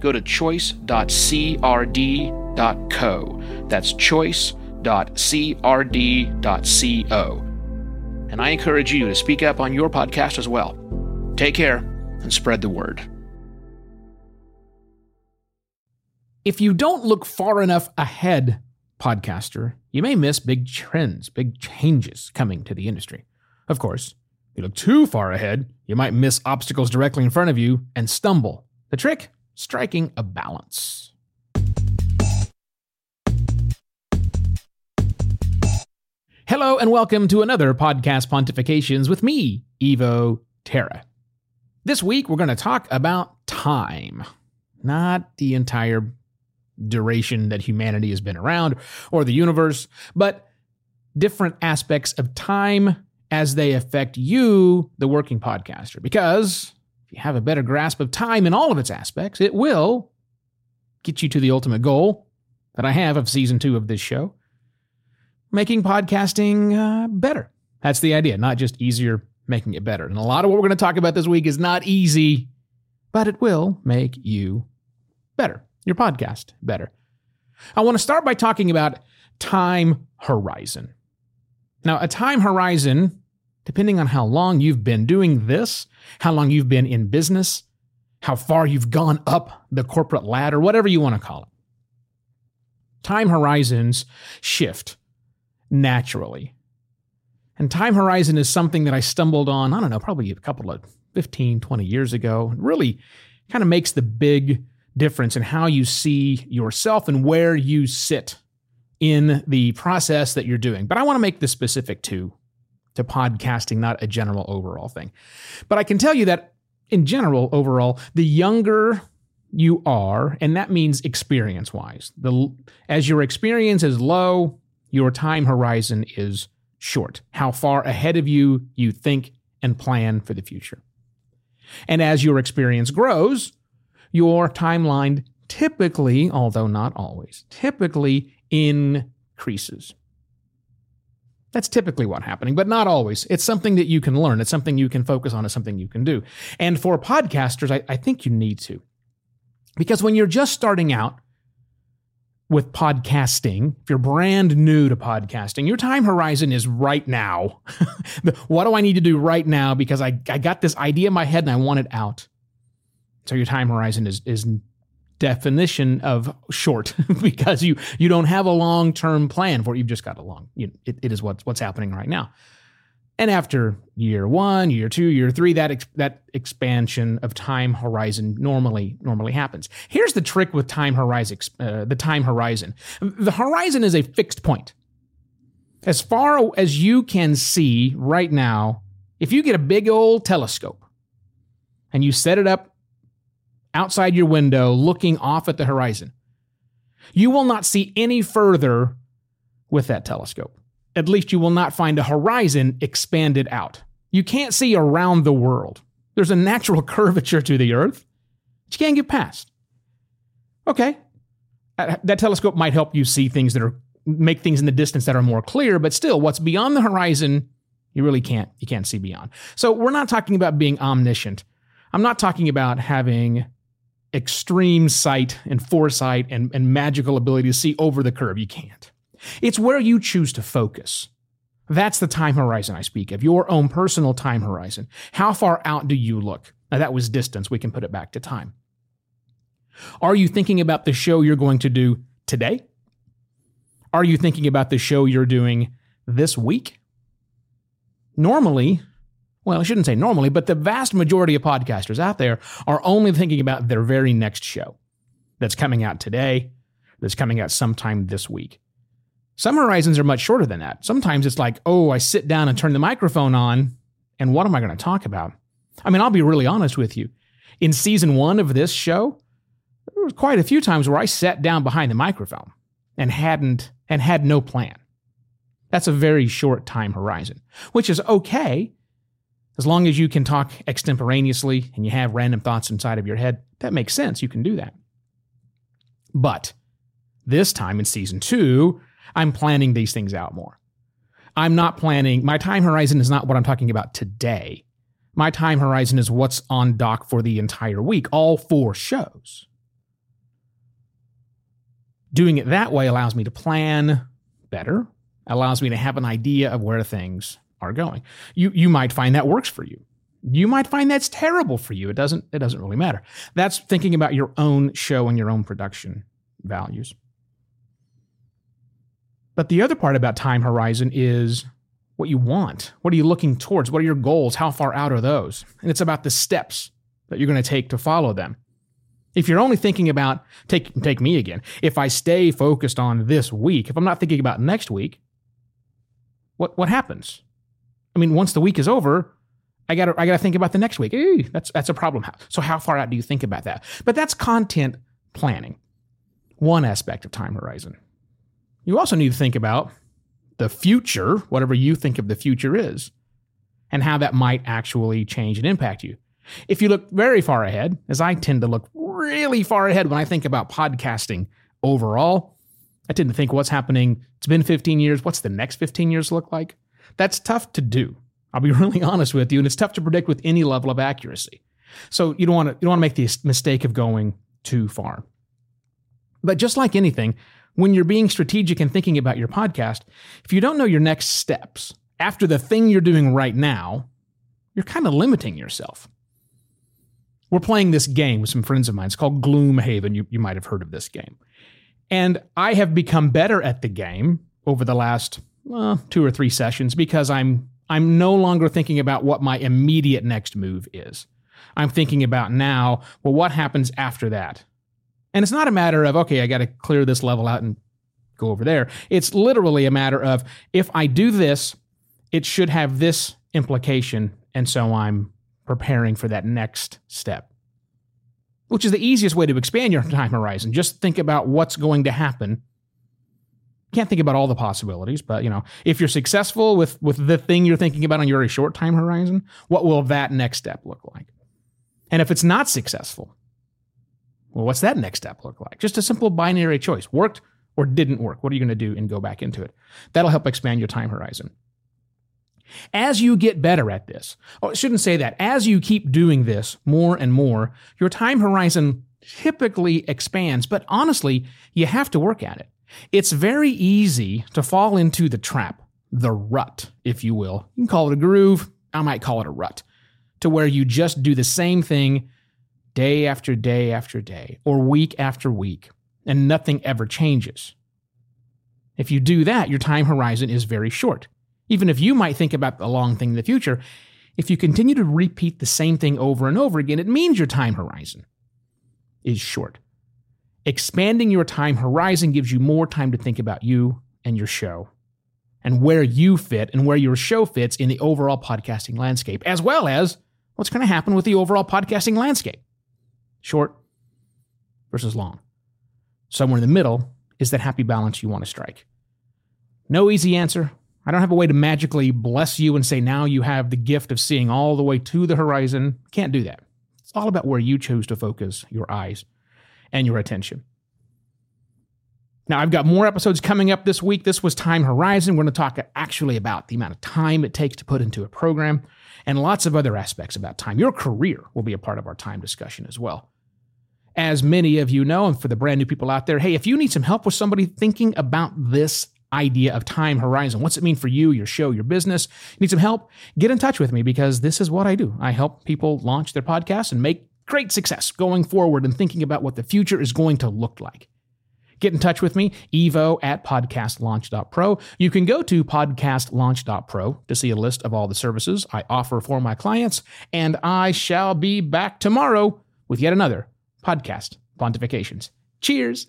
go to choice.crd.co. That's choice.crd.co. And I encourage you to speak up on your podcast as well. Take care and spread the word. If you don't look far enough ahead, podcaster, you may miss big trends, big changes coming to the industry. Of course, if you look too far ahead, you might miss obstacles directly in front of you and stumble. The trick? Striking a balance. Hello and welcome to another podcast Pontifications with me, Evo Terra. This week we're going to talk about time, not the entire duration that humanity has been around or the universe, but different aspects of time as they affect you, the working podcaster. Because if you have a better grasp of time in all of its aspects, it will get you to the ultimate goal that I have of season two of this show making podcasting uh, better. That's the idea, not just easier, making it better. And a lot of what we're going to talk about this week is not easy, but it will make you better, your podcast better. I want to start by talking about time horizon. Now, a time horizon, depending on how long you've been doing this, how long you've been in business, how far you've gone up the corporate ladder, whatever you want to call it. Time horizons shift naturally. And time horizon is something that I stumbled on, I don't know, probably a couple of 15, 20 years ago. It really kind of makes the big difference in how you see yourself and where you sit in the process that you're doing. But I want to make this specific to to podcasting, not a general overall thing. But I can tell you that in general overall, the younger you are, and that means experience wise. The as your experience is low, your time horizon is short, how far ahead of you you think and plan for the future. And as your experience grows, your timeline typically, although not always, typically increases. That's typically what's happening, but not always. It's something that you can learn. It's something you can focus on. It's something you can do. And for podcasters, I, I think you need to. Because when you're just starting out, with podcasting, if you're brand new to podcasting, your time horizon is right now. what do I need to do right now? Because I, I got this idea in my head and I want it out. So your time horizon is is definition of short because you you don't have a long term plan for it. You've just got a long. You, it, it is what's what's happening right now. And after year one, year two, year three, that ex- that expansion of time horizon normally normally happens. Here's the trick with time horizon: uh, the time horizon. The horizon is a fixed point. As far as you can see right now, if you get a big old telescope and you set it up outside your window, looking off at the horizon, you will not see any further with that telescope at least you will not find a horizon expanded out. You can't see around the world. There's a natural curvature to the earth that you can't get past. Okay. Uh, that telescope might help you see things that are make things in the distance that are more clear, but still what's beyond the horizon, you really can't you can't see beyond. So we're not talking about being omniscient. I'm not talking about having extreme sight and foresight and, and magical ability to see over the curve. You can't. It's where you choose to focus. That's the time horizon I speak of, your own personal time horizon. How far out do you look? Now, that was distance. We can put it back to time. Are you thinking about the show you're going to do today? Are you thinking about the show you're doing this week? Normally, well, I shouldn't say normally, but the vast majority of podcasters out there are only thinking about their very next show that's coming out today, that's coming out sometime this week. Some horizons are much shorter than that. Sometimes it's like, oh, I sit down and turn the microphone on, and what am I going to talk about? I mean, I'll be really honest with you. In season one of this show, there was quite a few times where I sat down behind the microphone and hadn't and had no plan. That's a very short time horizon, which is okay as long as you can talk extemporaneously and you have random thoughts inside of your head. That makes sense. You can do that. But this time in season two, I'm planning these things out more. I'm not planning, my time horizon is not what I'm talking about today. My time horizon is what's on dock for the entire week, all four shows. Doing it that way allows me to plan better, allows me to have an idea of where things are going. You you might find that works for you. You might find that's terrible for you. It doesn't it doesn't really matter. That's thinking about your own show and your own production values. But the other part about time horizon is what you want. What are you looking towards? What are your goals? How far out are those? And it's about the steps that you're going to take to follow them. If you're only thinking about take take me again. If I stay focused on this week, if I'm not thinking about next week, what what happens? I mean, once the week is over, I got to I got to think about the next week. Ew, that's that's a problem. So how far out do you think about that? But that's content planning. One aspect of time horizon. You also need to think about the future, whatever you think of the future is, and how that might actually change and impact you. If you look very far ahead, as I tend to look really far ahead when I think about podcasting overall. I tend to think what's happening. It's been 15 years. What's the next 15 years look like? That's tough to do. I'll be really honest with you, and it's tough to predict with any level of accuracy. So you don't want to you don't want to make the mistake of going too far. But just like anything, when you're being strategic and thinking about your podcast, if you don't know your next steps after the thing you're doing right now, you're kind of limiting yourself we're playing this game with some friends of mine. It's called Gloomhaven. You, you might have heard of this game. And I have become better at the game over the last uh, two or three sessions because I'm I'm no longer thinking about what my immediate next move is. I'm thinking about now, well, what happens after that? And it's not a matter of, okay, I got to clear this level out and go over there. It's literally a matter of, if I do this, it should have this implication. And so I'm preparing for that next step, which is the easiest way to expand your time horizon. Just think about what's going to happen. Can't think about all the possibilities, but you know, if you're successful with with the thing you're thinking about on your short time horizon, what will that next step look like? And if it's not successful, well, what's that next step look like? Just a simple binary choice: worked or didn't work. What are you going to do and go back into it? That'll help expand your time horizon. As you get better at this, oh, I shouldn't say that, as you keep doing this more and more, your time horizon typically expands, but honestly, you have to work at it. It's very easy to fall into the trap, the rut, if you will. You can call it a groove, I might call it a rut, to where you just do the same thing day after day after day, or week after week, and nothing ever changes. If you do that, your time horizon is very short. Even if you might think about the long thing in the future, if you continue to repeat the same thing over and over again, it means your time horizon is short. Expanding your time horizon gives you more time to think about you and your show and where you fit and where your show fits in the overall podcasting landscape, as well as what's going to happen with the overall podcasting landscape. Short versus long. Somewhere in the middle is that happy balance you want to strike. No easy answer, I don't have a way to magically bless you and say now you have the gift of seeing all the way to the horizon. Can't do that. It's all about where you choose to focus your eyes and your attention. Now, I've got more episodes coming up this week. This was Time Horizon. We're going to talk actually about the amount of time it takes to put into a program and lots of other aspects about time. Your career will be a part of our time discussion as well. As many of you know, and for the brand new people out there, hey, if you need some help with somebody thinking about this idea of time horizon. What's it mean for you, your show, your business? Need some help? Get in touch with me because this is what I do. I help people launch their podcasts and make great success going forward and thinking about what the future is going to look like. Get in touch with me, evo at podcastlaunch.pro. You can go to podcastlaunch.pro to see a list of all the services I offer for my clients, and I shall be back tomorrow with yet another podcast pontifications. Cheers!